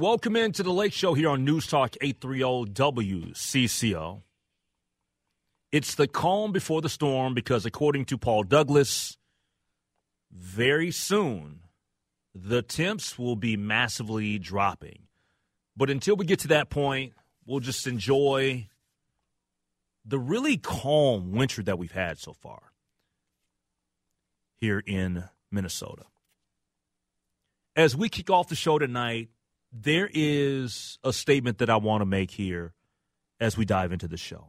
Welcome into the Lake Show here on News Talk 830 WCCO. It's the calm before the storm because, according to Paul Douglas, very soon the temps will be massively dropping. But until we get to that point, we'll just enjoy the really calm winter that we've had so far here in Minnesota. As we kick off the show tonight, there is a statement that I want to make here as we dive into the show.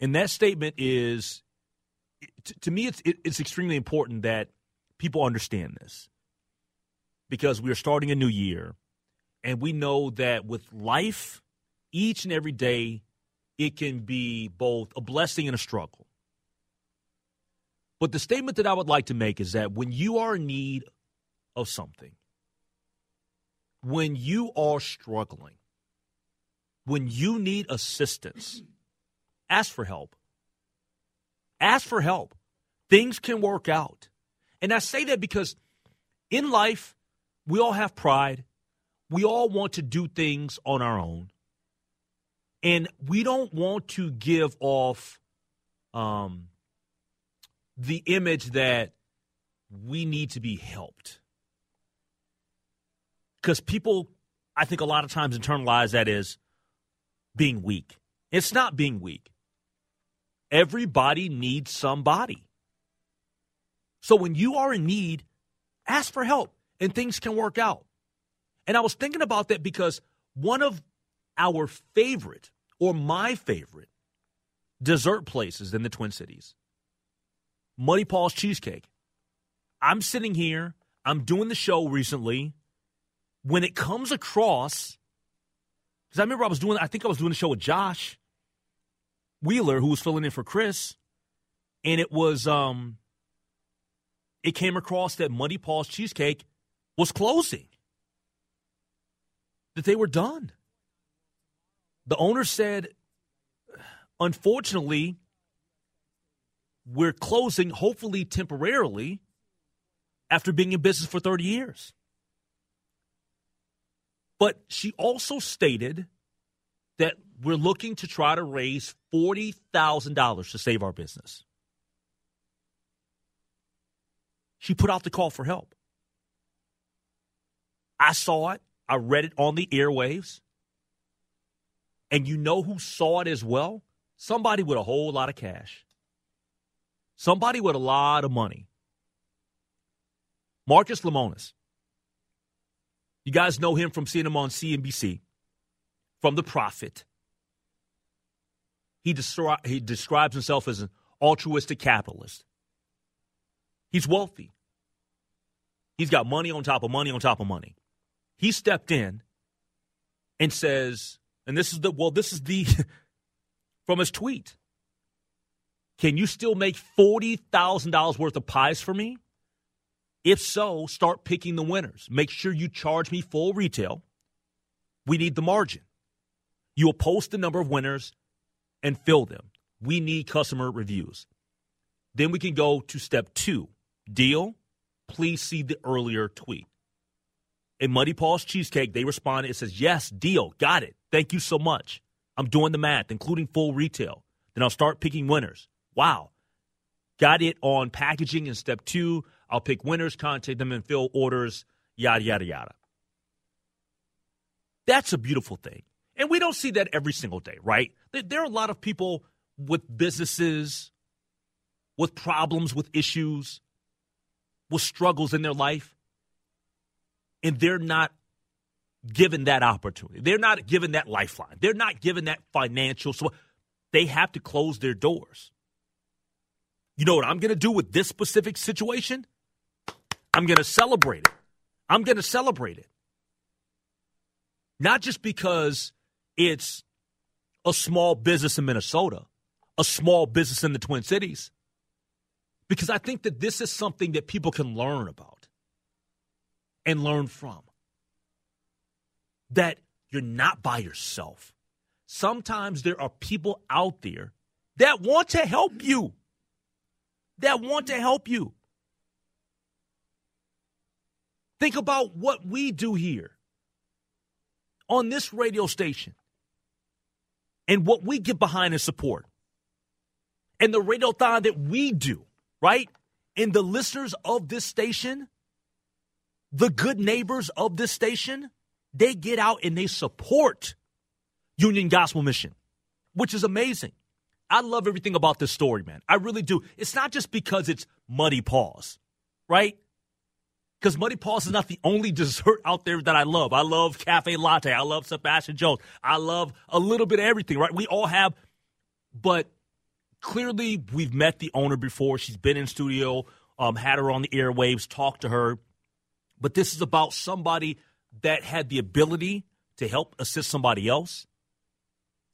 And that statement is to me, it's, it's extremely important that people understand this because we are starting a new year and we know that with life, each and every day it can be both a blessing and a struggle. But the statement that I would like to make is that when you are in need of something, when you are struggling, when you need assistance, ask for help. Ask for help. Things can work out. And I say that because in life, we all have pride. We all want to do things on our own. And we don't want to give off um, the image that we need to be helped. Because people, I think a lot of times internalize that as being weak. It's not being weak. Everybody needs somebody. So when you are in need, ask for help and things can work out. And I was thinking about that because one of our favorite or my favorite dessert places in the Twin Cities. Muddy Paws Cheesecake. I'm sitting here, I'm doing the show recently. When it comes across, because I remember I was doing, I think I was doing a show with Josh Wheeler, who was filling in for Chris, and it was, um, it came across that Muddy Paws Cheesecake was closing, that they were done. The owner said, unfortunately, we're closing, hopefully temporarily, after being in business for 30 years. But she also stated that we're looking to try to raise $40,000 to save our business. She put out the call for help. I saw it. I read it on the airwaves. And you know who saw it as well? Somebody with a whole lot of cash. Somebody with a lot of money. Marcus Lemonis. You guys know him from seeing him on CNBC, from The Profit. He, he describes himself as an altruistic capitalist. He's wealthy. He's got money on top of money on top of money. He stepped in and says, and this is the well, this is the from his tweet. Can you still make forty thousand dollars worth of pies for me? If so, start picking the winners. Make sure you charge me full retail. We need the margin. You will post the number of winners and fill them. We need customer reviews. Then we can go to step two. Deal? Please see the earlier tweet. In Muddy Paws Cheesecake, they responded. It says, Yes, deal. Got it. Thank you so much. I'm doing the math, including full retail. Then I'll start picking winners. Wow. Got it on packaging in step two. I'll pick winners, contact them, and fill orders, yada, yada, yada. That's a beautiful thing. And we don't see that every single day, right? There are a lot of people with businesses, with problems, with issues, with struggles in their life, and they're not given that opportunity. They're not given that lifeline. They're not given that financial support. They have to close their doors. You know what I'm going to do with this specific situation? I'm going to celebrate it. I'm going to celebrate it. Not just because it's a small business in Minnesota, a small business in the Twin Cities, because I think that this is something that people can learn about and learn from. That you're not by yourself. Sometimes there are people out there that want to help you. That want to help you. Think about what we do here on this radio station and what we get behind and support and the radiothon that we do, right? And the listeners of this station, the good neighbors of this station, they get out and they support Union Gospel Mission, which is amazing. I love everything about this story, man. I really do. It's not just because it's Muddy Paws, right? Because Muddy Paws is not the only dessert out there that I love. I love Cafe Latte. I love Sebastian Joe's. I love a little bit of everything, right? We all have, but clearly we've met the owner before. She's been in studio, um, had her on the airwaves, talked to her. But this is about somebody that had the ability to help assist somebody else,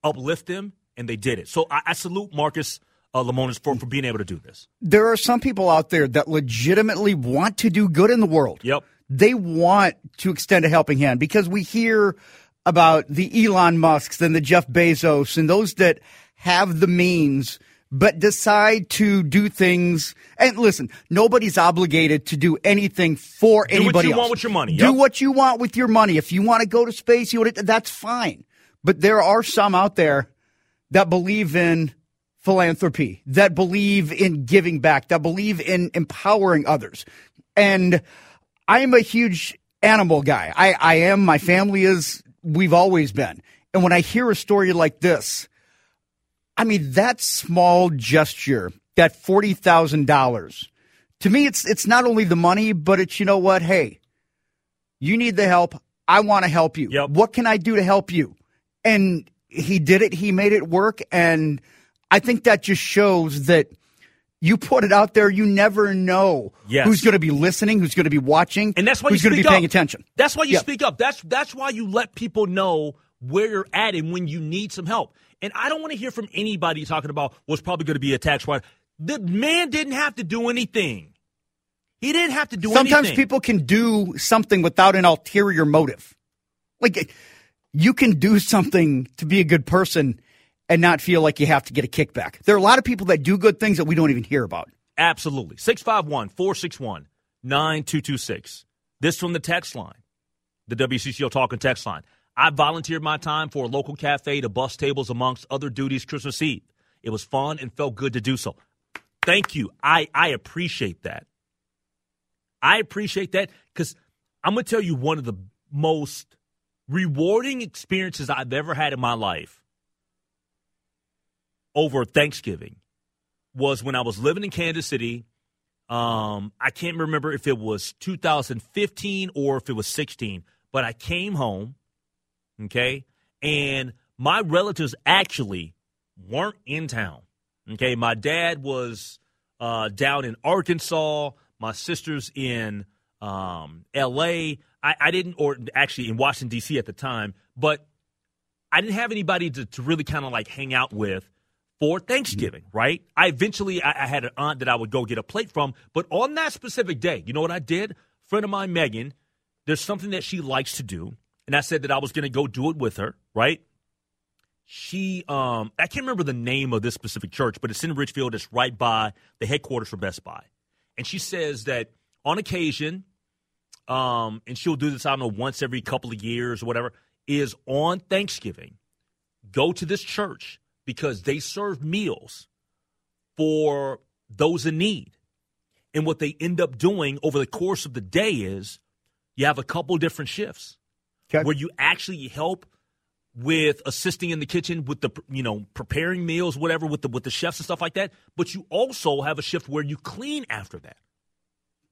uplift them, and they did it. So I, I salute Marcus uh, Lemonis for, for being able to do this. There are some people out there that legitimately want to do good in the world. Yep. They want to extend a helping hand because we hear about the Elon Musks and the Jeff Bezos and those that have the means but decide to do things. And listen, nobody's obligated to do anything for do anybody Do what you else. want with your money. Do Yep. what you want with your money. If you want to go to space, you want to, that's fine. But there are some out there that believe in philanthropy, that believe in giving back, that believe in empowering others. And I'm a huge animal guy. I, I am. My family is. We've always been. And when I hear a story like this, I mean, that small gesture, that forty thousand dollars, to me, it's it's not only the money, but it's you know what? Hey, you need the help. I want to help you. Yep. What can I do to help you? And he did it. He made it work. And I think that just shows that you put it out there. You never know Yes. who's going to be listening, who's going to be watching, And that's why who's going to be paying up. attention. That's why you Yeah. speak up. That's that's why you let people know where you're at and when you need some help. And I don't want to hear from anybody talking about what's probably going to be a tax write. The man didn't have to do anything. He didn't have to do Sometimes anything. Sometimes people can do something without an ulterior motive. Like you can do something to be a good person and not feel like you have to get a kickback. There are a lot of people that do good things that we don't even hear about. Absolutely. 651 461 9226. This from the text line, the WCCO Talking text line. I volunteered my time for a local cafe to bus tables amongst other duties Christmas Eve. It was fun and felt good to do so. Thank you. I, I appreciate that. I appreciate that because I'm going to tell you one of the most rewarding experiences I've ever had in my life over Thanksgiving was when I was living in Kansas City. Um, I can't remember if it was 2015 or if it was 16, but I came home, okay, and my relatives actually weren't in town. Okay, my dad was uh, down in Arkansas, my sister's in um, L.A. I, I didn't, or actually in Washington D.C. at the time, but I didn't have anybody to, to really kind of like hang out with for Thanksgiving, right? I eventually I, I had an aunt that I would go get a plate from, but on that specific day, you know what I did? friend of mine, Megan, there's something that she likes to do, and I said that I was going to go do it with her, right? She, um, I can't remember the name of this specific church, but it's in Richfield. It's right by the headquarters for Best Buy, and she says that on occasion, um, and she'll do this, I don't know, once every couple of years or whatever, is on Thanksgiving, go to this church because they serve meals for those in need. And what they end up doing over the course of the day is you have a couple different shifts. Okay. where you actually help with assisting in the kitchen with the you know preparing meals whatever with the with the chefs and stuff like that but you also have a shift where you clean after that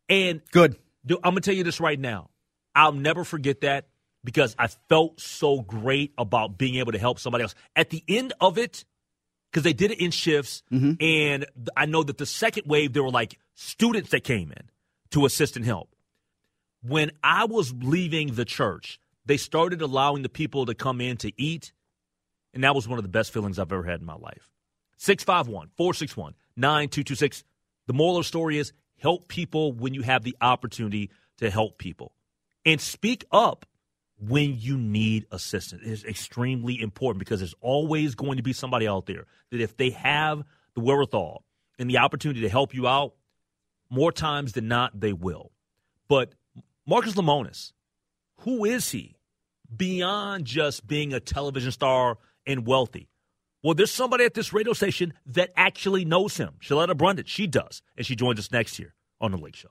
and Good. I'm gonna tell you this right now. I'll never forget that because I felt so great about being able to help somebody else. At the end of it, because they did it in shifts, mm-hmm. and I know that the second wave there were like students that came in to assist and help. When I was leaving the church, they started allowing the people to come in to eat, and that was one of the best feelings I've ever had in my life. 651 461 9226. The moral of the story is help people when you have the opportunity to help people. And speak up when you need assistance. It is extremely important because there's always going to be somebody out there that if they have the wherewithal and the opportunity to help you out, more times than not, they will. But Marcus Lemonis, who is he beyond just being a television star and wealthy? Well, there's somebody at this radio station that actually knows him. Sheletta Brundidge, she does. And she joins us next year on The Lake Show.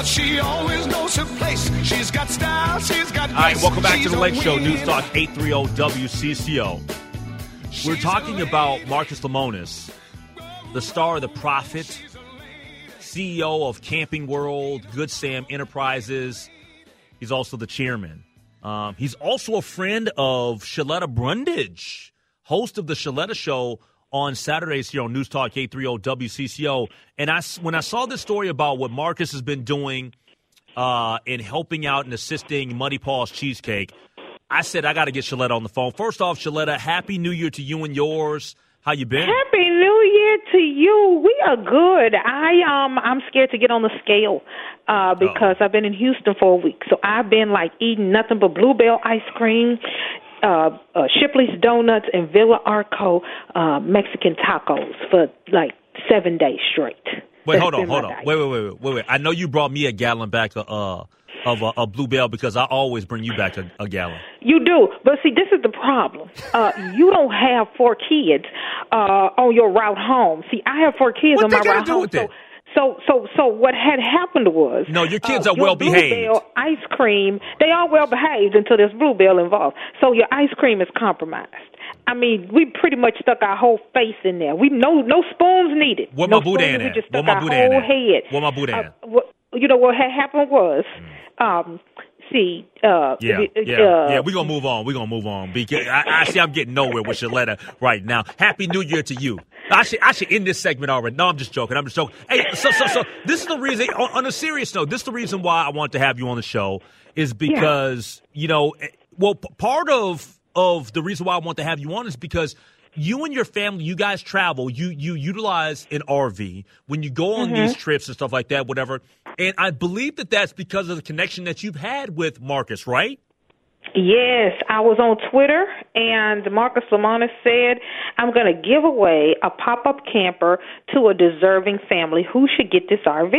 But she always knows her place. She's got style, she's got All right, welcome back to the Lake Show. News Talk 830 WCCO. We're talking about Marcus Lemonis, the star of The Profit, CEO of Camping World, Good Sam Enterprises. He's also the chairman. Um, he's also a friend of Sheletta Brundidge, host of the Sheletta Show on Saturdays here on News Talk 830 WCCO. And I, when I saw this story about what Marcus has been doing uh, in helping out and assisting Muddy Paws Cheesecake, I said I got to get Sheletta on the phone. First off, Sheletta, Happy New Year to you and yours. How you been? Happy New Year to you. We are good. I um I'm scared to get on the scale uh because I've been in Houston for a week. So I've been like eating nothing but bluebell ice cream, uh, uh Shipley's donuts and Villa Arco uh Mexican tacos for like 7 days straight. Wait, That's hold on, hold on. diet. Wait, wait, wait, wait, wait. I know you brought me a gallon back of uh, of a, a Bluebell because I always bring you back a, a gallon. You do, but see, this is the problem. Uh, you don't have four kids uh, on your route home. See, I have four kids What on my route home. so? So, so, so, what had happened was No, your kids uh, are well behaved. Bluebell ice cream. They are well behaved until there's bluebell involved. So your ice cream is compromised. I mean, we pretty much stuck our whole face in there. We no no spoons needed. Where no my boudin spoons, at? We just stuck my our boudin whole at? head. Where my boudin Uh, at? what, you know what had happened was, um, see, uh, Yeah, yeah, uh, yeah. We're gonna move on. We're gonna move on. Because I, I see I'm getting nowhere with your letter right now. Happy New Year to you. I should I should end this segment already. No, I'm just joking. I'm just joking. Hey, so so so this is the reason. On, on a serious note, this is the reason why I want to have you on the show is because you know, well, p- part of of the reason why I want to have you on is because you and your family, you guys travel, you you utilize an RV when you go on these trips and stuff like that, whatever. And I believe that that's because of the connection that you've had with Marcus, right? Yes, I was on Twitter and Marcus Lemonis said, I'm going to give away a pop up camper to a deserving family who should get this RV.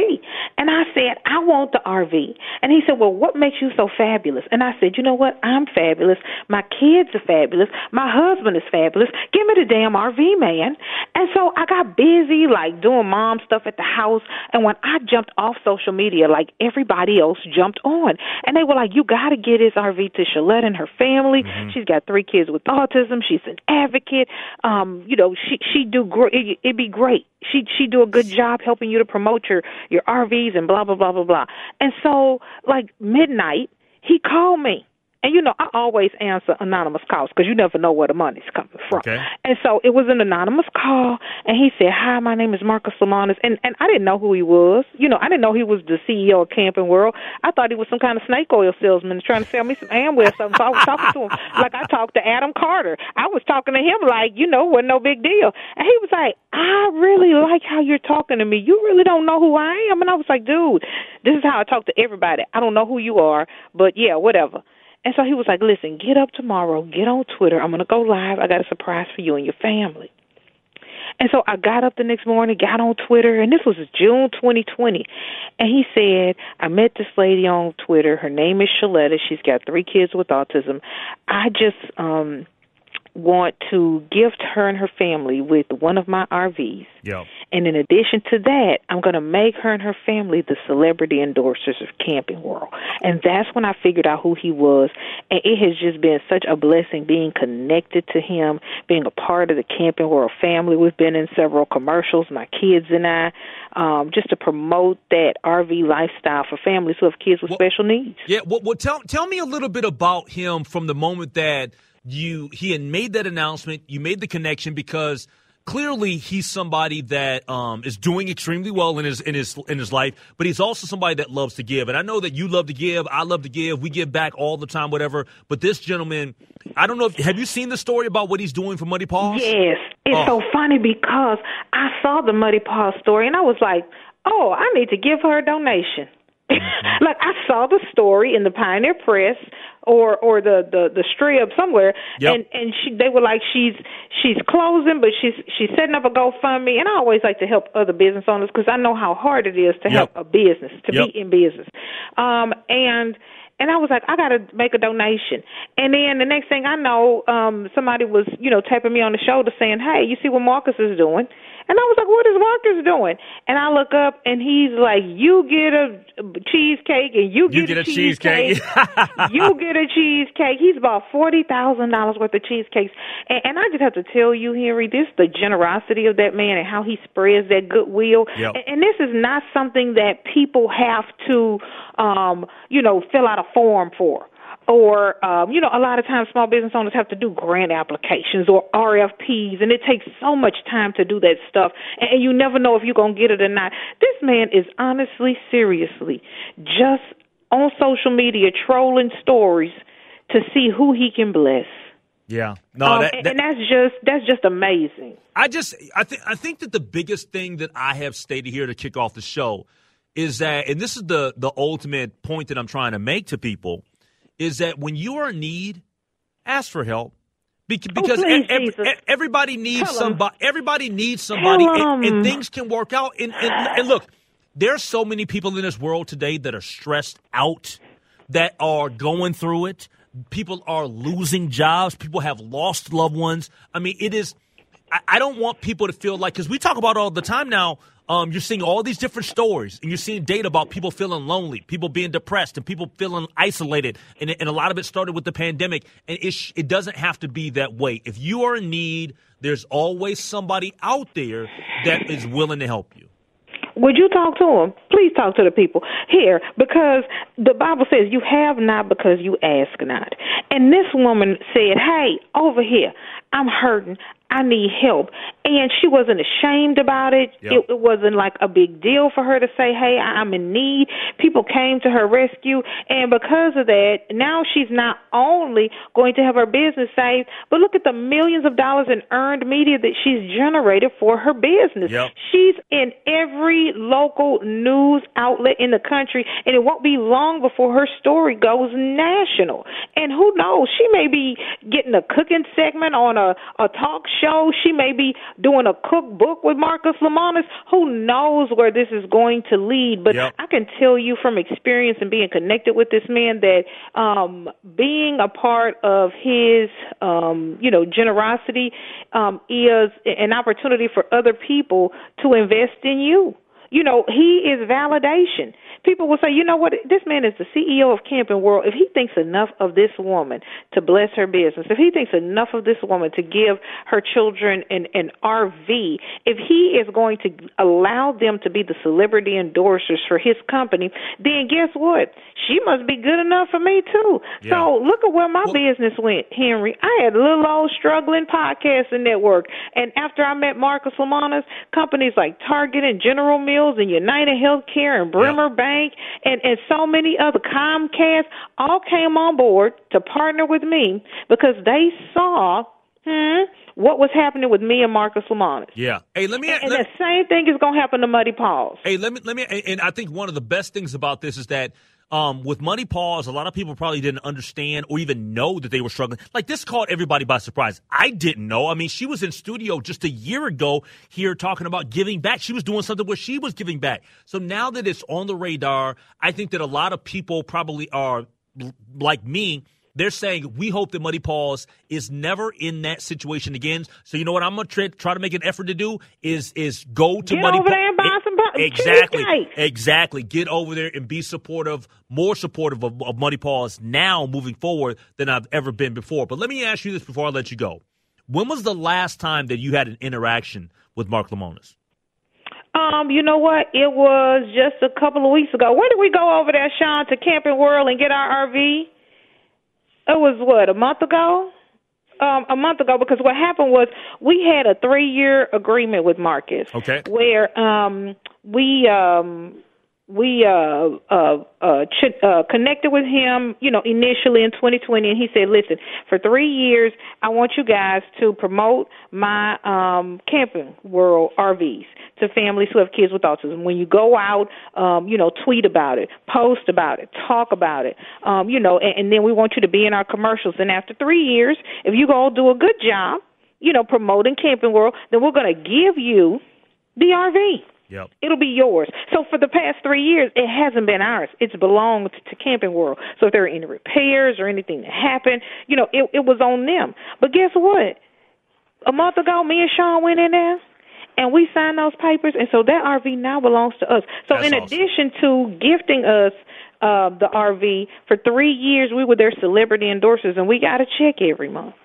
And I said, I want the RV. And he said, Well, what makes you so fabulous? And I said, You know what? I'm fabulous. My kids are fabulous. My husband is fabulous. Give me the damn RV, man. And so I got busy, like doing mom stuff at the house. And when I jumped off social media, like everybody else jumped on. And they were like, You got to get his RV to Sheletta and her family. Mm-hmm. She's got three kids with autism. She's an advocate. Um, you know, she she do great. It'd be great. She she do a good job helping you to promote your your RVs and blah blah blah blah blah. And so, like midnight, he called me and you know, I always answer anonymous calls because you never know where the money's coming from. Okay. And so it was an anonymous call, and he said, "Hi, my name is Marcus Lemonis," and and I didn't know who he was. You know, I didn't know he was the CEO of Camping World. I thought he was some kind of snake oil salesman trying to sell me some Amway or something. So I was talking to him like I talked to Adam Carter. I was talking to him like, you know, wasn't no big deal. And he was like, "I really like how you're talking to me. You really don't know who I am." And I was like, "Dude, this is how I talk to everybody. I don't know who you are, but yeah, whatever." And so he was like, listen, get up tomorrow, get on Twitter. I'm going to go live. I got a surprise for you and your family. And so I got up the next morning, got on Twitter, and this was June 2020. And he said, I met this lady on Twitter. Her name is Sheletta. She's got three kids with autism. I just um want to gift her and her family with one of my RVs. Yeah. And in addition to that, I'm going to make her and her family the celebrity endorsers of Camping World. And that's when I figured out who he was. And it has just been such a blessing being connected to him, being a part of the Camping World family. We've been in several commercials, my kids and I, um, just to promote that RV lifestyle for families who have kids with well, special needs. Yeah. Well, well, tell, tell me a little bit about him from the moment that you he had made that announcement, you made the connection because – clearly he's somebody that um, is doing extremely well in his in his in his life, but he's also somebody that loves to give. And I know that you love to give, I love to give, we give back all the time, whatever. But this gentleman, I don't know if have you seen the story about what he's doing for Muddy Paws? Yes, it's oh. so funny because I saw the Muddy Paws story and I was like, oh, I need to give her a donation. Mm-hmm. like I saw the story in the Pioneer Press or or the the the strip somewhere yep. and and she they were like she's she's closing but she's she's setting up a GoFundMe and I always like to help other business owners because I know how hard it is to yep. help a business to yep. be in business um and and I was like, I gotta make a donation. And then the next thing I know, um, somebody was, you know, tapping me on the shoulder saying, Hey, you see what Marcus is doing? And I was like, what is Marcus doing? And I look up and he's like, you get a cheesecake and you get, you get a, a cheesecake. cheesecake. you get a cheesecake. He's bought $40,000 worth of cheesecakes. And, and I just have to tell you, Henry, this the generosity of that man and how he spreads that goodwill. Yep. And, and this is not something that people have to, um, you know, fill out a form for or um, you know, a lot of times small business owners have to do grant applications or RFPs, and it takes so much time to do that stuff, and you never know if you're gonna get it or not. This man is honestly, seriously, just on social media trolling stories to see who he can bless. Yeah, no, um, that, that, and that's just that's just amazing. I just I think I think that the biggest thing that I have stated here to kick off the show is that, and this is the the ultimate point that I'm trying to make to people is that when you are in need, ask for help. Because oh, please, every, everybody needs somebody. Everybody needs somebody, and, and, things can work out. And, and, and look, there's so many people in this world today that are stressed out, that are going through it. People are losing jobs. People have lost loved ones. I mean, it is. I, I don't want people to feel like because we talk about all the time now um, you're seeing all these different stories and you're seeing data about people feeling lonely, people being depressed, and people feeling isolated. And, and a lot of it started with the pandemic. And it, sh- it doesn't have to be that way. If you are in need, there's always somebody out there that is willing to help you. Would you talk to them? Please talk to the people here because the Bible says you have not because you ask not. And this woman said, Hey, over here, I'm hurting. I need help. And she wasn't ashamed about it. Yep. It, it wasn't like a big deal for her to say, hey, I'm in need. People came to her rescue. And because of that, now she's not only going to have her business saved, but look at the millions of dollars in earned media that she's generated for her business. Yep. She's in every local news outlet in the country, and it won't be long before her story goes national. And who knows, she may be getting a cooking segment on a, a talk show. She may be doing a cookbook with Marcus Lemonis. Who knows where this is going to lead? But Yep. I can tell you from experience and being connected with this man that um, being a part of his, um, you know, generosity um, is an opportunity for other people to invest in you. You know, he is validation. People will say, you know what, this man is the CEO of Camping World. If he thinks enough of this woman to bless her business, if he thinks enough of this woman to give her children an, an RV, if he is going to allow them to be the celebrity endorsers for his company, then guess what? She must be good enough for me too. Yeah. So look at where my business went, Henry. I had a little old struggling podcasting network. And after I met Marcus Lemonis, companies like Target and General Mills and United Healthcare and Bremer Bank and, and so many other Comcast all came on board to partner with me because they saw hmm, what was happening with me and Marcus Lemonis. Yeah. Hey, let me. And let- the same thing is going to happen to Muddy Paws. Hey, let me let me and I think one of the best things about this is that um, with Muddy Paws, a lot of people probably didn't understand or even know that they were struggling. Like this caught everybody by surprise. I didn't know. I mean, she was in studio just a year ago here talking about giving back. She was doing something where she was giving back. So now that it's on the radar, I think that a lot of people probably are like me. They're saying we hope that Muddy Paws is never in that situation again. So you know what I'm gonna try, try to make an effort to do is is go to Get Muddy over Paws. there and buy some Exactly. Exactly. Get over there and be supportive, more supportive of, of Muddy Paws now moving forward than I've ever been before. But let me ask you this before I let you go. When was the last time that you had an interaction with Mark Lemonis? Um, you know what? It was just a couple of weeks ago. Where did we go over there, Sean, to Camping World and get our RV? It was what a month ago. Um, a month ago, because what happened was we had a three-year agreement with Marcus. Okay. Where um, we um, we uh, uh, uh, ch- uh, connected with him, you know, initially in 2020, and he said, "Listen, for three years, I want you guys to promote my um, camping world RVs to families who have kids with autism. When you go out, um, you know, tweet about it, post about it, talk about it, um, you know, and, and then we want you to be in our commercials. And after three years, if you go do a good job, you know, promoting Camping World, then we're going to give you the RV." Yep. It'll be yours. So for the past three years, it hasn't been ours. It's belonged to Camping World. So if there are any repairs or anything that happened, you know, it, it was on them. But guess what? A month ago, me and Sean went in there and we signed those papers, and so that RV now belongs to us. So That's in awesome. addition to gifting us uh, the RV for three years, we were their celebrity endorsers, and we got a check every month.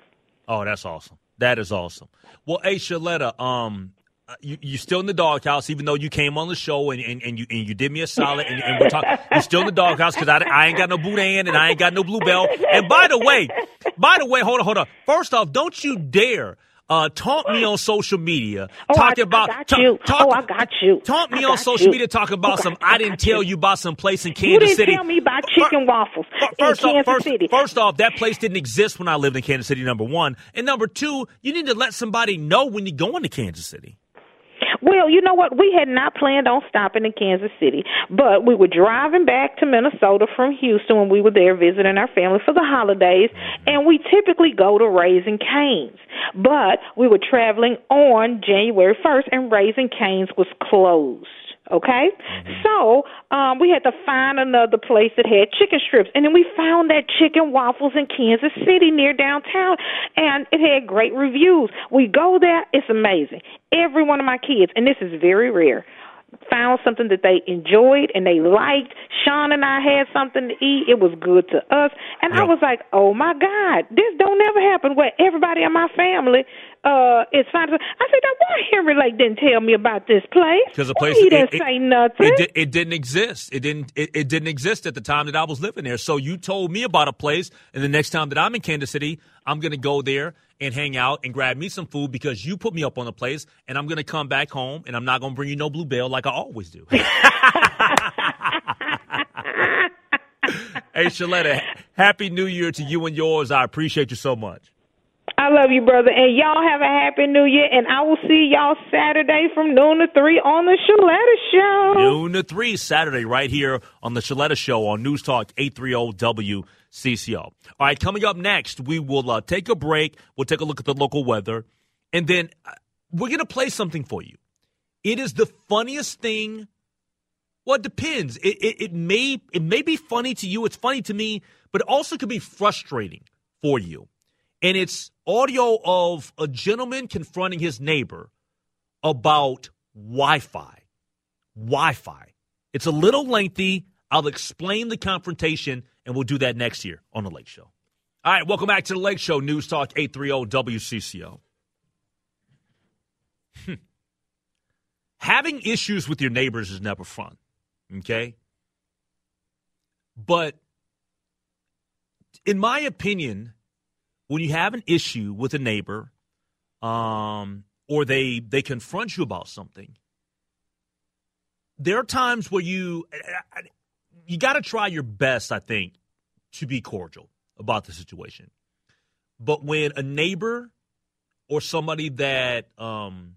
Oh, that's awesome. That is awesome. Well, hey, Sheletta, um, uh, you, you're still in the doghouse, even though you came on the show and, and, and you and you did me a solid, and, and we're talking. You're still in the doghouse because I, I ain't got no boudin and I ain't got no bluebell. And by the way, by the way, hold on, hold on. First off, don't you dare uh, taunt me on social media Oh, talking I, about I got ta- you. talk- oh, I got you. Taunt me on social you. media talking about Oh, some. I didn't tell you. you about some place in Kansas You didn't City. tell me about chicken waffles First in off, Kansas first, City. first off, that place didn't exist when I lived in Kansas City. Number one, and number two, you need to let somebody know when you're going to Kansas City. Well, you know what? We had not planned on stopping in Kansas City, but we were driving back to Minnesota from Houston when we were there visiting our family for the holidays, and we typically go to Raising Canes. But we were traveling on January 1st, and Raising Canes was closed. Okay, so um, we had to find another place that had chicken strips, and then we found that chicken waffles in Kansas City near downtown, and it had great reviews. We go there; it's amazing. Every one of my kids, and this is very rare, found something that they enjoyed and they liked. Sean and I had something to eat; it was good to us, and I was like, "Oh my God, this don't never happen." Where everybody in my family uh, it's fine. I said, now why Henry Lake didn't tell me about this place? Because the place he didn't it, say it- nothing. It, di- it didn't exist. It didn't. It, it didn't exist at the time that I was living there. So you told me about a place, and the next time that I'm in Kansas City, I'm going to go there and hang out and grab me some food because you put me up on the place, and I'm going to come back home, and I'm not going to bring you no bluebell like I always do. hey, Sheletta, happy New Year to you and yours. I appreciate you so much. I love you, brother, and y'all have a happy New Year. And I will see y'all Saturday from noon to three on the Sheletta Show. Noon to 3 Saturday right here on the Sheletta Show on News Talk 830 WCCO. All right, coming up next, we will uh, take a break. We'll take a look at the local weather. And then uh, we're going to play something for you. It is the funniest thing. Well, it depends. It, it, it may it may be funny to you. It's funny to me, but it also could be frustrating for you. And it's audio of a gentleman confronting his neighbor about Wi-Fi. Wi-Fi. It's a little lengthy. I'll explain the confrontation, and we'll do that next year on the Lake Show. All right, welcome back to the Lake Show, News Talk 830 WCCO. Hmm. Having issues with your neighbors is never fun, okay? But in my opinion, when you have an issue with a neighbor, um, or they they confront you about something, there are times where you you got to try your best, I think, to be cordial about the situation. But when a neighbor or somebody that um,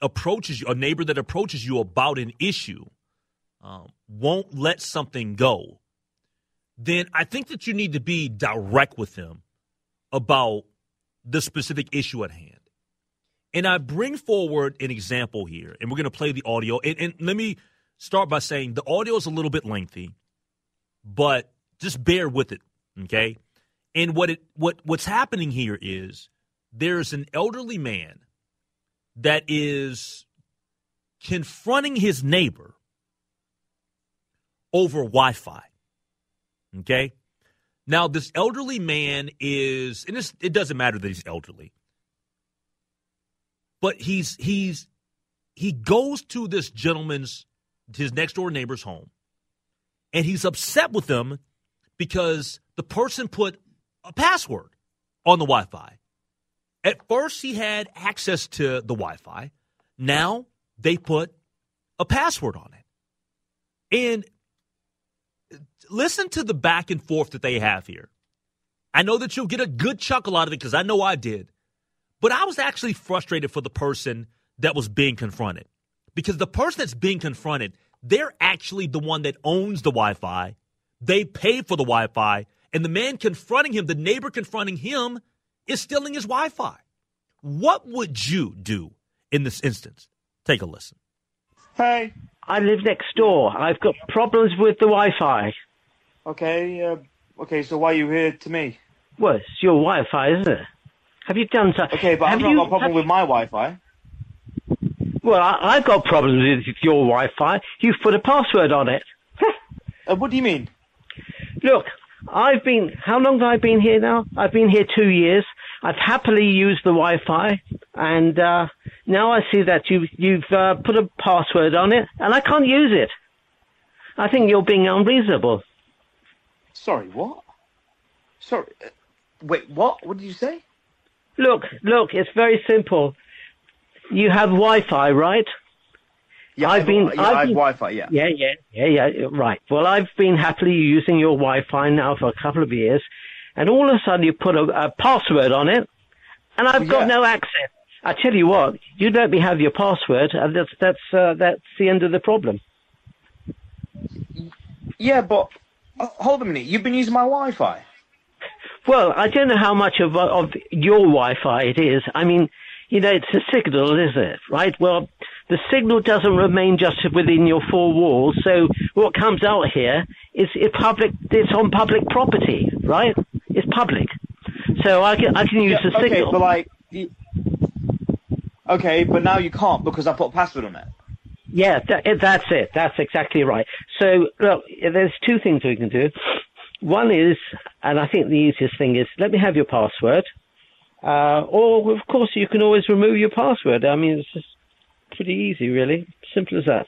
approaches you, a neighbor that approaches you about an issue, um, won't let something go, then I think that you need to be direct with them about the specific issue at hand. And I bring forward an example here, and we're going to play the audio. And, and let me start by saying the audio is a little bit lengthy, but just bear with it, okay? And what it what what's happening here is there's an elderly man that is confronting his neighbor over Wi-Fi. Okay? Now this elderly man is and this, it doesn't matter that he's elderly but he's he's he goes to this gentleman's his next door neighbor's home and he's upset with them because the person put a password on the wi-fi. At first he had access to the wi-fi. Now they put a password on it. And listen to the back and forth that they have here i know that you'll get a good chuckle out of it because i know i did but I was actually frustrated for the person that was being confronted because the person that's being confronted, they're actually the one that owns the Wi Fi. They pay for the Wi Fi. And the man confronting him, the neighbor confronting him, is stealing his Wi Fi. What would you do in this instance? Take a listen. Hey. I live next door. I've got problems with the Wi-Fi. Okay. Uh, okay. So why are you here to me? Well, it's your Wi-Fi, isn't it? Have you done something? Okay, but have I've not you, got a problem with my Wi-Fi. Well, I, I've got problems with your Wi-Fi. You've put a password on it. Uh, what do you mean? Look, I've been. How long have I been here now? I've been here two years. I've happily used the Wi-Fi, and uh, now I see that you you've uh, put a password on it, and I can't use it. I think you're being unreasonable. Sorry, what? Sorry. Uh, wait, what? What did you say? Look, look, it's very simple. You have Wi-Fi, right? Yeah, I've I've- been. yeah, I have been- Wi-Fi, yeah. Yeah, yeah, yeah, yeah. Right. Well, I've been happily using your Wi-Fi now for a couple of years, and all of a sudden you put a, a password on it, and I've got yeah. no access. I tell you what, you let me have your password, and that's that's uh, that's the end of the problem. Yeah, but uh, hold a minute. You've been using my Wi-Fi. Well, I don't know how much of of your Wi-Fi it is. I mean, you know, it's a signal, isn't it? Right? Well, the signal doesn't remain just within your four walls. So what comes out here is it public. It's on public property, right? It's public. So I can I can use Yeah, the okay, signal. but like, okay, but now you can't because I put a password on it. Yeah, that, that's it. That's exactly right. So, look, there's two things we can do. One is, and I think the easiest thing is, let me have your password. Uh, or, of course, you can always remove your password. I mean, it's just pretty easy, really. Simple as that.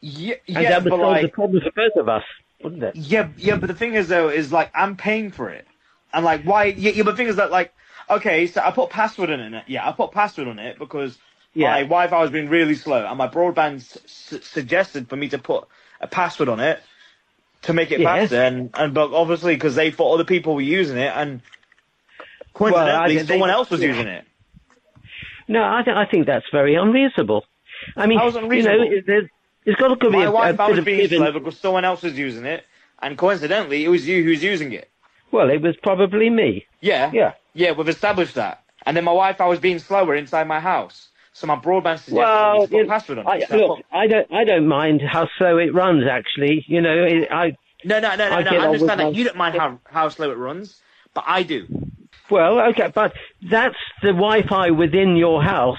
Yeah, And yeah, that would but solve the problem for both of us, wouldn't it? yeah, yeah, but the thing is though, is like I'm paying for it, and like why? Yeah, yeah but the thing is that like, okay, so I put password in it. Yeah, I put password on it because Yeah. my Wi-Fi was being really slow, and my broadband suggested for me to put a password on it to make it Yes. faster, and and but obviously because they thought other people were using it, and coincidentally I- they- someone else was yeah. using it. No, I, th- I think that's very unreasonable. I mean, it you know, unreasonable? it- there's, there's got to be My a, a Wi-Fi bit was being give and- slow because someone else was using it, and coincidentally it was you who was using it. Well, it was probably me. Yeah. Yeah. Yeah, we've established that. And then my Wi-Fi was being slower inside my house. So my broadband suggested Well, to put password on I, it. So look, I don't, I don't mind how slow it runs. Actually, you know, it, I. no, no, no, no, I no. I understand that. You don't mind how, how slow it runs, but I do. Well, okay, but that's the Wi-Fi within your house.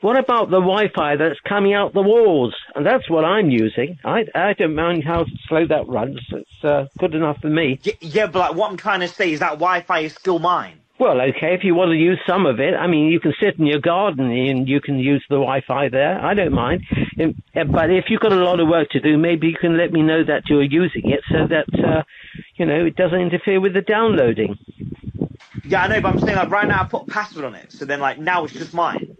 What about the Wi-Fi that's coming out the walls? And that's what I'm using. I, I don't mind how slow that runs. It's uh, good enough for me. Y- Yeah, but like what I'm trying to say is that Wi-Fi is still mine. Well, okay, if you want to use some of it, I mean, you can sit in your garden and you can use the Wi-Fi there. I don't mind. Uh, But if you've got a lot of work to do, maybe you can let me know that you're using it so that, uh, you know, it doesn't interfere with the downloading. Yeah, I know, but I'm saying like right now I put a password on it, so then like now it's just mine.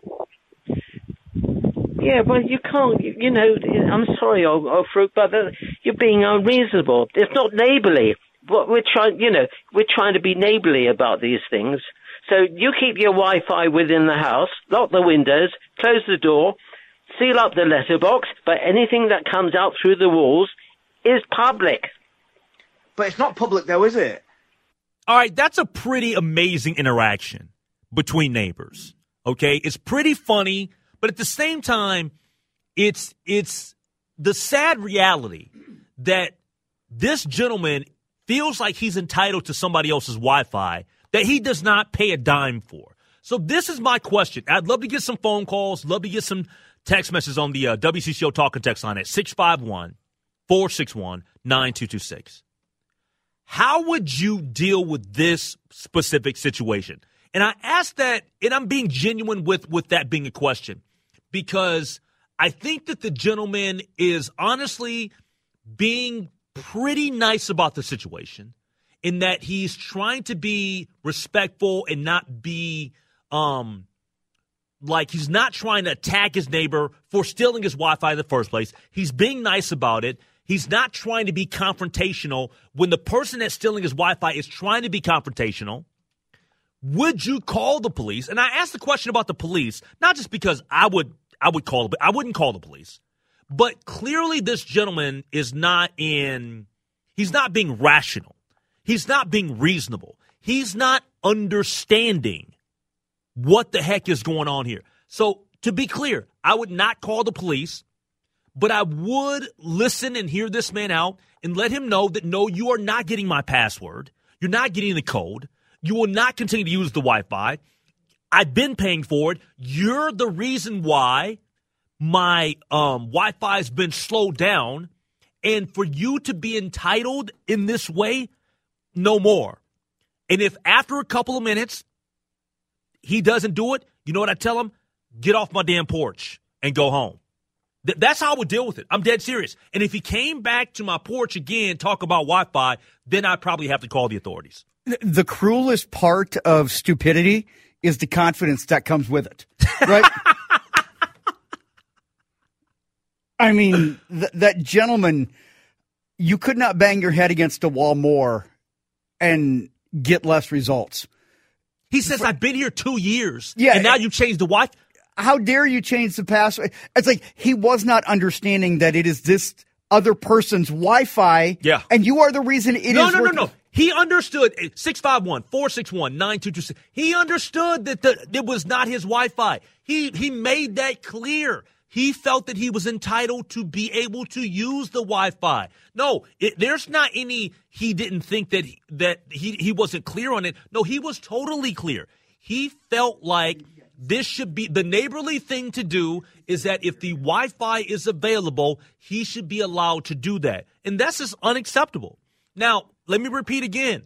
Yeah, but you can't, you know, I'm sorry, old, old fruit, but uh, you're being unreasonable. It's not neighbourly. What we're trying, you know, we're trying to be neighbourly about these things. So you keep your Wi-Fi within the house, lock the windows, close the door, seal up the letterbox, but anything that comes out through the walls is public. But it's not public though, is it? All right, that's a pretty amazing interaction between neighbors. Okay, it's pretty funny, but at the same time, it's it's the sad reality that this gentleman feels like he's entitled to somebody else's Wi-Fi that he does not pay a dime for. So this is my question. I'd love to get some phone calls, love to get some text messages on the uh, WCCO talking text line at 651 461 9226 how would you deal with this specific situation? And I ask that, and I'm being genuine with, with that being a question, because I think that the gentleman is honestly being pretty nice about the situation in that he's trying to be respectful and not be um like he's not trying to attack his neighbor for stealing his Wi-Fi in the first place. He's being nice about it. He's not trying to be confrontational when the person that's stealing his Wi-Fi is trying to be confrontational. Would you call the police? And I asked the question about the police, not just because I would I would call but I wouldn't call the police. But clearly this gentleman is not in he's not being rational. He's not being reasonable. He's not understanding what the heck is going on here. So, to be clear, I would not call the police, but I would listen and hear this man out and let him know that no, you are not getting my password. You're not getting the code. You will not continue to use the Wi Fi. I've been paying for it. You're the reason why my um, Wi Fi has been slowed down. And for you to be entitled in this way, no more. And if after a couple of minutes he doesn't do it, you know what I tell him? Get off my damn porch and go home. Th- that's how I would deal with it. I'm dead serious. And if he came back to my porch again, talk about Wi Fi, then I'd probably have to call the authorities. The cruelest part of stupidity is the confidence that comes with it, right? I mean, th- that gentleman, you could not bang your head against a wall more and get less results. He says, I've been here two years. Yeah, And now you changed the Wi How dare you change the password? It's like he was not understanding that it is this other person's Wi Fi. Yeah. And you are the reason it is. no, no, no, working. no. He understood eh, 651 461 9226. He understood that the, it was not his Wi Fi. He, he made that clear. He felt that he was entitled to be able to use the Wi Fi. No, it, there's not any, he didn't think that, he, that he, he wasn't clear on it. No, he was totally clear. He felt like this should be the neighborly thing to do is that if the Wi Fi is available, he should be allowed to do that. And that's just unacceptable. Now, let me repeat again.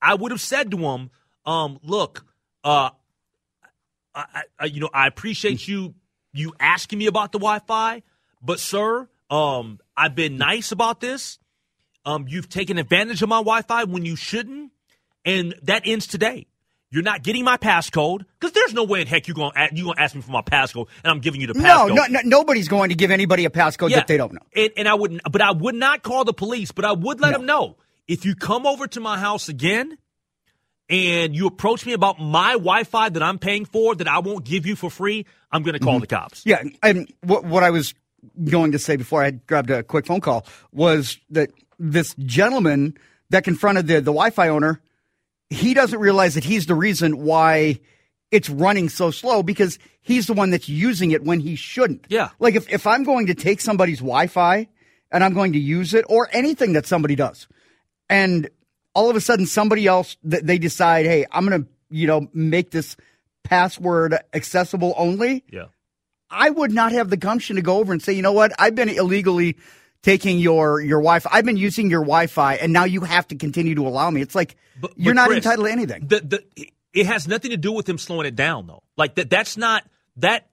I would have said to him, um, look, Uh, I, I, you know, I appreciate you you asking me about the Wi-Fi, but sir, um, I've been nice about this. Um, you've taken advantage of my Wi-Fi when you shouldn't, and that ends today. You're not getting my passcode because there's no way in heck you're gonna you gonna ask me for my passcode, and I'm giving you the passcode. no, no, nobody's going to give anybody a passcode Yeah. that they don't know. And, and I wouldn't, but I would not call the police. But I would let them know if you come over to my house again and you approach me about my Wi-Fi that I'm paying for that I won't give you for free, I'm going to call mm-hmm. the cops. Yeah, and what what I was going to say before I grabbed a quick phone call was that this gentleman that confronted the the Wi-Fi owner, he doesn't realize that he's the reason why it's running so slow because he's the one that's using it when he shouldn't. Yeah. Like if if I'm going to take somebody's Wi-Fi and I'm going to use it or anything that somebody does, and all of a sudden somebody else they decide, hey, I'm going to you know make this password accessible only. Yeah. I would not have the gumption to go over and say, you know what, I've been illegally taking your your Wi-Fi. I've been using your Wi-Fi, and now you have to continue to allow me. It's like But- you're but not Chris, entitled to anything. The, the, it has nothing to do with him slowing it down, though. Like that, that's not that.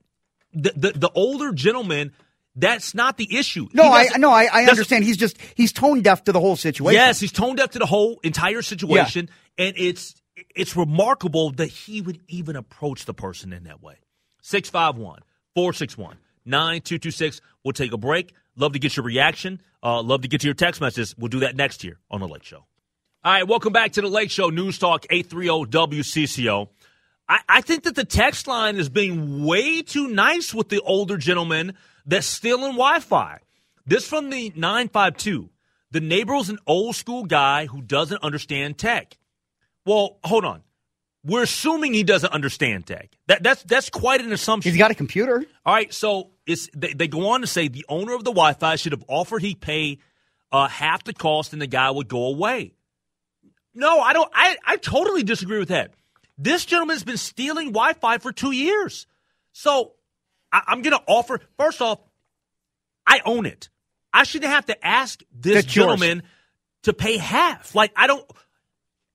The, the the older gentleman, that's not the issue. No, I no, I, I understand. He's just he's tone deaf to the whole situation. Yes, he's toned up to the whole entire situation, and it's it's remarkable that he would even approach the person in that way. 651 461 9226. We'll take a break. Love to get your reaction. Uh, love to get to your text messages. We'll do that next year on The Lake Show. All right, welcome back to The Lake Show, News Talk 830 WCCO. I, I think that the text line is being way too nice with the older gentleman that's stealing Wi Fi. This from the 952. The neighbor neighbor's an old school guy who doesn't understand tech. Well, hold on. We're assuming he doesn't understand tech. That, that's that's quite an assumption. He's got a computer. All right, so it's they, they go on to say the owner of the Wi-Fi should have offered he pay uh, half the cost and the guy would go away. No, I don't. I, I totally disagree with that. This gentleman's been stealing Wi-Fi for two years, so I, I'm going to offer. First off, I own it. I shouldn't have to ask this That's yours. gentleman to pay half. Like I don't.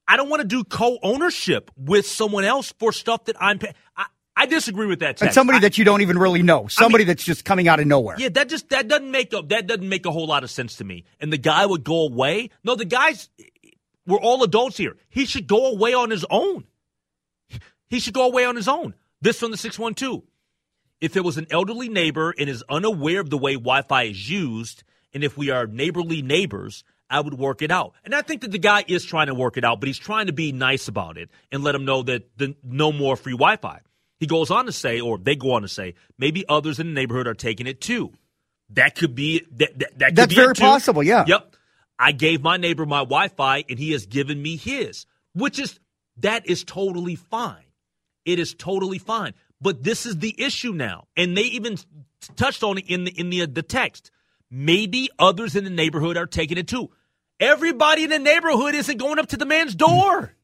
I don't want to do co-ownership with someone else for stuff that I'm paying. I, I disagree with that. And somebody I- that you don't even really know. Somebody that's just coming out of nowhere. yeah, that just that doesn't make a that doesn't make a whole lot of sense to me. And the guy would go away. No, the guys we're all adults here. He should go away on his own. He should go away on his own. This from the 612. If it was an elderly neighbor and is unaware of the way Wi-Fi is used, and if we are neighborly neighbors, I would work it out. And I think that the guy is trying to work it out, but he's trying to be nice about it and let him know that the, no more free Wi-Fi. He goes on to say, or they go on to say, maybe others in the neighborhood are taking it too. That could be that. that, that could That's be very possible, yeah. Yep. I gave my neighbor my Wi-Fi, and he has given me his, which is that is totally fine. It is totally fine. But this is the issue now, and they even touched on it in the in the uh, the text. Maybe others in the neighborhood are taking it too. Everybody in the neighborhood isn't going up to the man's door.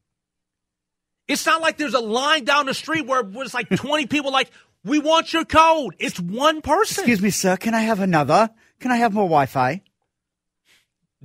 It's not like there's a line down the street where it's like 20 people like, we want your code. It's one person. Excuse me, sir. Can I have another? Can I have more Wi-Fi?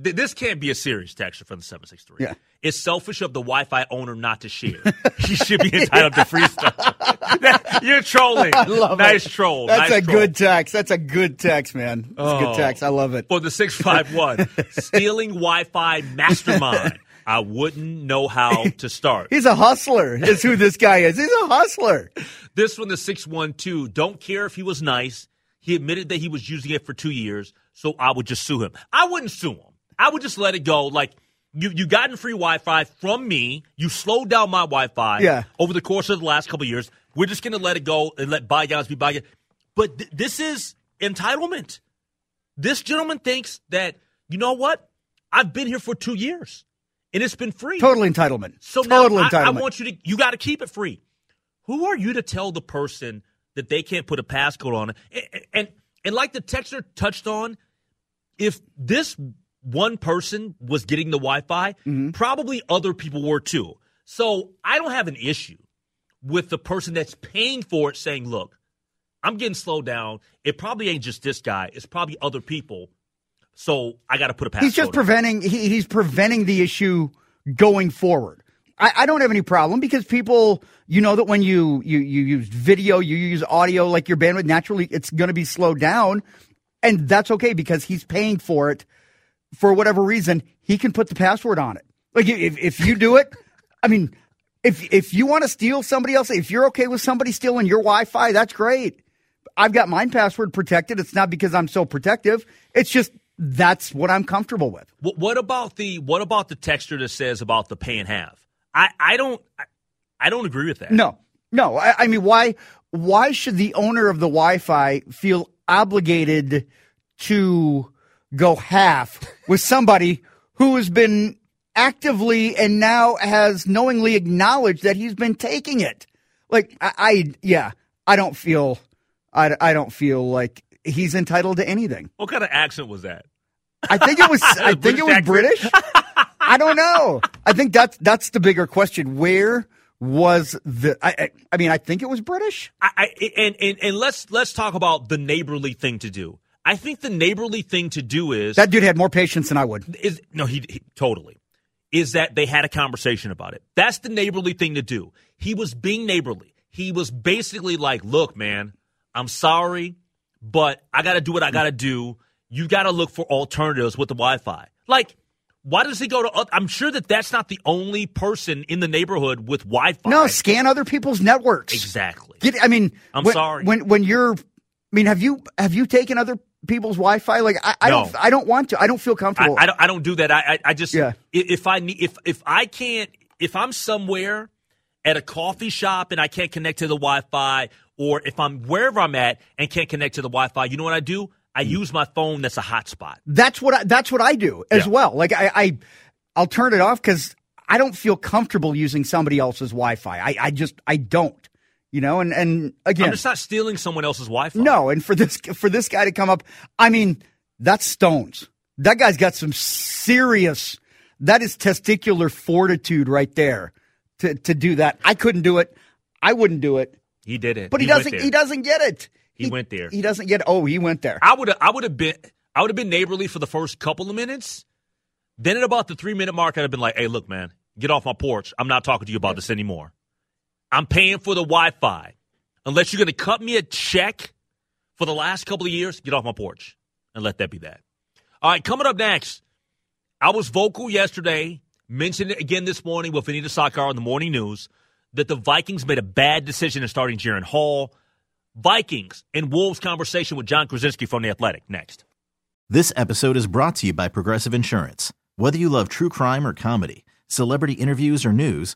Th- This can't be a serious texture from the 763. Yeah. It's selfish of the Wi Fi owner not to share. he should be entitled to free stuff. You're trolling. I love nice it. troll. That's nice a troll. good text. That's a good text, man. That's a Oh. good text. I love it. For the 651, stealing Wi Fi mastermind. I wouldn't know how to start. He's a hustler. Is who this guy is. He's a hustler. This one, the 612, don't care if he was nice. He admitted that he was using it for two years, so I would just sue him. I wouldn't sue him. I would just let it go. Like, you, you gotten free Wi Fi from me. You slowed down my Wi Fi Yeah. over the course of the last couple of years. We're just going to let it go and let bygones be bygones. But th- this is entitlement. This gentleman thinks that, you know what? I've been here for two years and it's been free. Total entitlement. So Total now I, I want you to you got to keep it free. Who are you to tell the person that they can't put a passcode on it? And and, and like the texter touched on, if this one person was getting the Wi-Fi, Mm-hmm. probably other people were too. So I don't have an issue with the person that's paying for it saying, "Look, I'm getting slowed down. It probably ain't just this guy. It's probably other people. So I got to put a passcode." He's just preventing. He, he's preventing the issue going forward. I, I don't have any problem because people, you know that when you, you, you use video, you use audio, like your bandwidth, naturally it's going to be slowed down. And that's okay because he's paying for it for whatever reason. He can put the password on it. Like if, if you do it, I mean, if, if you want to steal somebody else, if you're okay with somebody stealing your Wi Fi, that's great. I've got mine password protected. It's not because I'm so protective. It's just that's what I'm comfortable with. What, what about the what about the texture that says about the pay and have? I, I don't I, I don't agree with that. No, no. I, I mean, why why should the owner of the Wi-Fi feel obligated to go half with somebody who has been actively and now has knowingly acknowledged that he's been taking it? Like, I, I yeah, I don't feel, I, I don't feel like he's entitled to anything. What kind of accent was that? I think it was. I think it was British. I don't know. I think that's that's the bigger question. Where was the? I, I, I mean, I think it was British. I, I and, and and let's let's talk about the neighborly thing to do. I think the neighborly thing to do is that dude had more patience than I would. Is no, he, he totally is that they had a conversation about it. That's the neighborly thing to do. He was being neighborly. He was basically like, "Look, man, I'm sorry, but I got to do what I got to do. You got to look for alternatives with the Wi-Fi." Like why does he go to? I'm sure that that's not the only person in the neighborhood with Wi-Fi. No, scan other people's networks. Exactly. Get, I mean, I'm when, sorry. When when you're, I mean, have you have you taken other people's Wi-Fi? Like, I, I No. don't I don't want to. I don't feel comfortable. I don't. I don't do that. I. I, I just. Yeah. If I need. If if I can't. If I'm somewhere at a coffee shop and I can't connect to the Wi-Fi, or if I'm wherever I'm at and can't connect to the Wi-Fi, you know what I do? I Mm. use my phone. That's a hotspot. that's what I, that's what I do as Yeah. well. Like I, I I'll turn it off because I don't feel comfortable using somebody else's Wi-Fi. I, I just I don't. You know, and and again, I'm just not stealing someone else's Wi-Fi. No, and for this for this guy to come up, I mean, that's stones. That guy's got some serious. That is testicular fortitude right there to to do that. I couldn't do it. I wouldn't do it. he did it. But he, went doesn't. He doesn't get it. He went there. He doesn't get. Oh, he went there. I would I would have been I would have been neighborly for the first couple of minutes. Then at about the three minute mark, I'd have been like, "Hey, look, man, get off my porch. I'm not talking to you about this anymore. I'm paying for the Wi-Fi. Unless you're going to cut me a check for the last couple of years, get off my porch and let that be that." All right, coming up next, I was vocal yesterday, mentioned it again this morning with Anita Sakar on the morning news that the Vikings made a bad decision in starting Jaren Hall. Vikings and Wolves conversation with Jon Krawczynski from The Athletic next. This episode is brought to you by Progressive Insurance. Whether you love true crime or comedy, celebrity interviews or news,